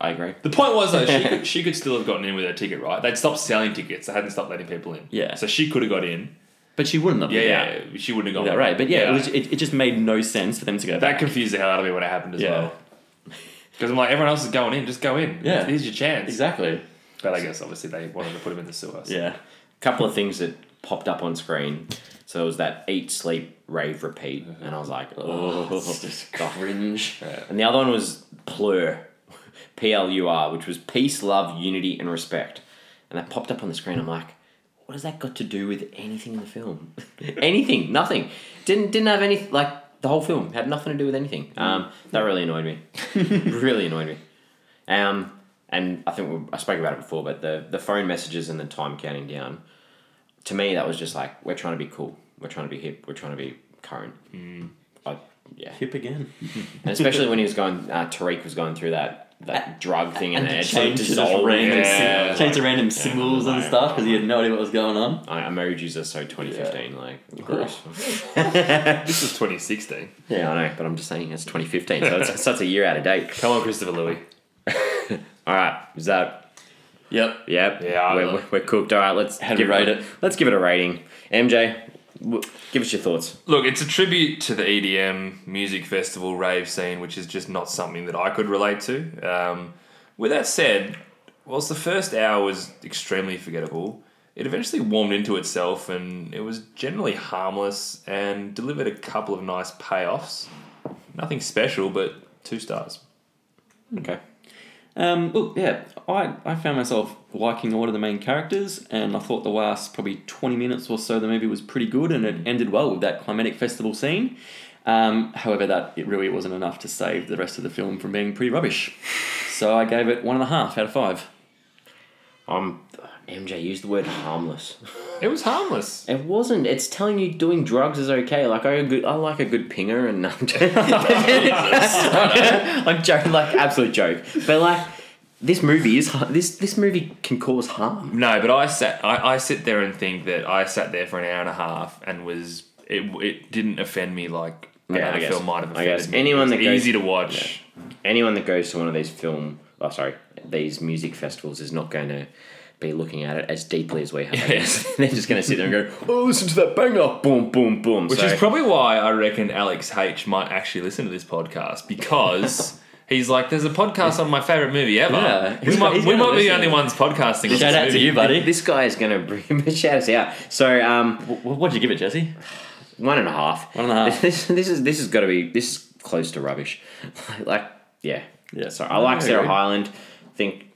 I agree. The point was though she could, she could still have gotten in with her ticket, right? They'd stopped selling tickets. They hadn't stopped letting people in. Yeah. So she could have got in. But she wouldn't have. Yeah, without- yeah. She wouldn't have without gone. right. But yeah, It, was, it, it just made no sense for them to go that back. confused the hell out of me when it happened as Yeah. well. Because I'm like, everyone else is going in. Just go in. Yeah. Here's your chance. Exactly. But I guess obviously they wanted to put him in the sewer. so- Yeah. couple of things that popped up on screen. So it was that eat, sleep, rave, repeat, and I was like, oh, It's just cringe. And the other one was plur, P L U R, which was peace, love, unity, and respect. And that popped up on the screen. I'm like, what has that got to do with anything in the film? anything, nothing. Didn't didn't have any like the whole film had nothing to do with anything. Um, that really annoyed me. really annoyed me. Um, and I think we, I spoke about it before, but the the phone messages and the time counting down, to me that was just like we're trying to be cool, we're trying to be hip, we're trying to be current. Mm. I, yeah, Hip again. and especially when he was going, uh, Tariq was going through that that drug thing and, And and to it's like change to just dissolved. random, Yeah. change to random symbols and stuff because he had no idea what was going on. I, emojis are so 2015, like gross. This is 2016. yeah, I know, but I'm just saying it's 2015, so it's, so it's a year out of date. Come on, Christopher Louie. All right, is that Yep. Yep. Yeah, we're, we're, we're cooked. All right, let's How give rate it, it? Let's give it a rating. MJ, give us your thoughts. Look, it's a tribute to the EDM music festival rave scene, which is just not something that I could relate to. Um, with that said, whilst the first hour was extremely forgettable, it eventually warmed into itself and it was generally harmless and delivered a couple of nice payoffs. Nothing special, but two stars. Okay. Um, look, yeah, I, I found myself liking a lot of the main characters, and I thought the last probably 20 minutes or so of the movie was pretty good, and it ended well with that climatic festival scene. Um, however, that it really wasn't enough to save the rest of the film from being pretty rubbish. So I gave it one and a half out of five. Um, MJ used the word harmless. It was harmless. It wasn't. It's telling you doing drugs is okay. Like I, good, I like a good pinger, and I'm joking. I'm joking, like absolute joke. But like, this movie is this this movie can cause harm. No, but I sat. I, I sit there and think that I sat there for an hour and a half and was it. It didn't offend me like Yeah, I another guess. film might have I offended guess me. anyone that goes- easy to watch. Anyone that goes to one of these film, oh sorry, these music festivals is not going to be looking at it as deeply as we have. Guess. They're just going to sit there and go, "Oh, listen to that banger!" Boom, boom, boom. Which So- is probably why I reckon Alex H might actually listen to this podcast because he's like, "There's a podcast on my favorite movie ever." Yeah, we might, we might be the only ones podcasting. Shout this out to you, buddy. This guy is going to bring shout us out. So, um, What'd you give it, Jesse? one and a half. One and a half. This, this is this has got to be this is close to rubbish. like, yeah, Yeah. Sorry, I like Sarah. Hyland. Think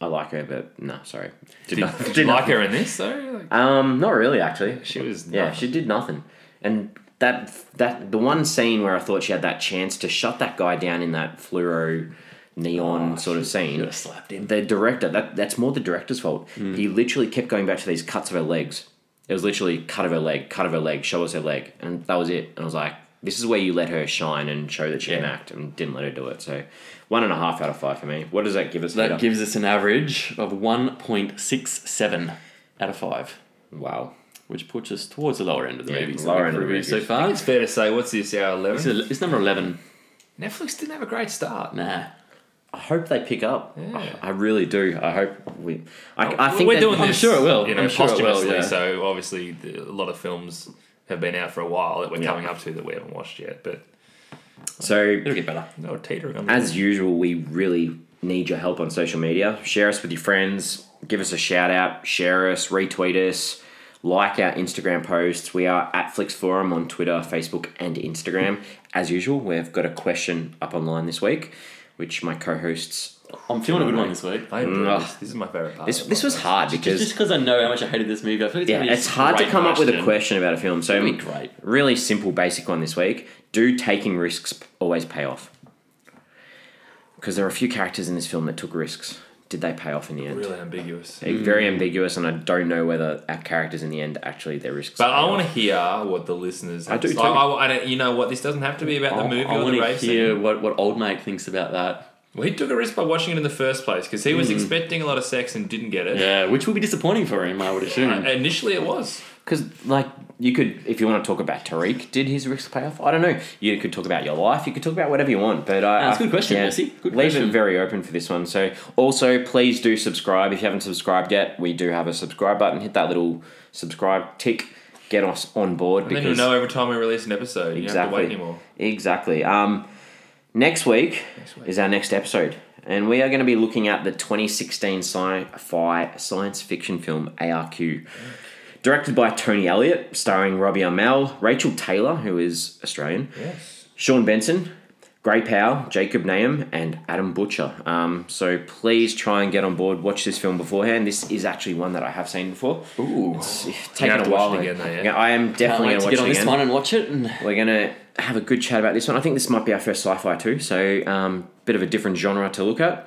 I like her, but no, sorry. Did, Did, did you like her in this though? Like, Um, not really, actually. she was. Yeah, nothing. she did nothing. And that that the one scene where I thought she had that chance to shut that guy down in that fluoro neon sort of scene. Slapped him. The director that that's more the director's fault. He literally kept going back to these cuts of her legs. It was literally cut of her leg, cut of her leg, show us her leg, and that was it. And I was like, this is where you let her shine and show that she can act, and didn't let her do it. So one and a half out of five for me. What does that give us? That Peter? gives us an average of 1.67 out of 5, wow. which puts us towards the lower end of the Yeah, movies. lower end of the reviewed so movies. I far. think it's fair to say, what's this hour It's, eleven? a- it's number 11. Netflix didn't have a great start. Nah. I hope they pick up. Yeah. I, I really do. I hope we. I, I think we're that- doing I'm sure it will. You know, I'm sure it will, posthumously. yeah. So obviously, the, a lot of films have been out for a while that we're Yeah. coming up to that we haven't watched yet. But So It'll get better. no teetering on the As usual, we really need your help on social media. Share us with your friends. Give us a shout out. Share us. Retweet us. Like our Instagram posts. We are at Flix Forum on Twitter, Facebook, and Instagram. As usual, we've got a question up online this week, which my co-hosts. I'm feeling a good one this week. I enjoy Mm. this. This is my favorite part. This of this my was life. hard Just because because I know how much I hated this movie, I feel it's yeah, gonna be it's hard to great come up with a question. question about a film. So It'll be great. really simple, basic one this week. Do taking risks always pay off? Because there are a few characters in this film that took risks. Did they pay off in the end? really ambiguous. They're Very ambiguous, and I don't know whether our characters in the end actually their risks. But pay I want to hear what the listeners. I Have do to too. I, I, I don't- you know what? This doesn't have to be about the movie I, or the want to rave hear what, what old mate thinks about that. Well, he took a risk by watching it in the first place because he was expecting a lot of sex and didn't get it. Yeah, which will be disappointing for him, I would assume. Uh, Initially, it was. Because, like, you could, if you want to talk about Tariq, did his risk pay off? I don't know. You could talk about your life. You could talk about whatever you want. But I, That's a good question, Jesse. Good leave question. it very open for this one. So, also, please do subscribe if you haven't subscribed yet. We do have a subscribe button. Hit that little subscribe tick. Get us on board And then because you'll know every time we release an episode. You don't have to wait Exactly. anymore. Exactly. Um, next week is our next episode, and we are going to be looking at the 2016 sci-fi science fiction film ARQ, directed by Tony Elliott, starring Robbie Amell, Rachael Taylor, who is Australian, Yes. Shaun Benson, Gray Powell, Jacob Neayem, and Adam Butcher. Um, so please try and get on board. Watch this film beforehand. This is actually one that I have seen before. Ooh. It's taken a to while. it again, though, yeah? I am definitely going to to get on it this again. one and watch it. And We're gonna have a good chat about this one. I think this might be our first sci-fi too, so um, bit of a different genre to look at.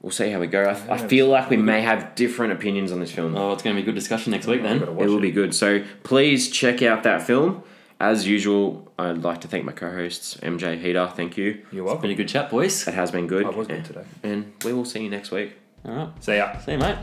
we'll see how we go. I, I feel like we may have different opinions on this film. Oh, it's going to be a good discussion next week then. It will be good. So please check out that film. As usual, I'd like to thank my co-hosts MJ Heater. Thank you. You're welcome. Been a good chat, boys. It has been good. I was good today. And we will see you next week. All right. See ya. See you, mate.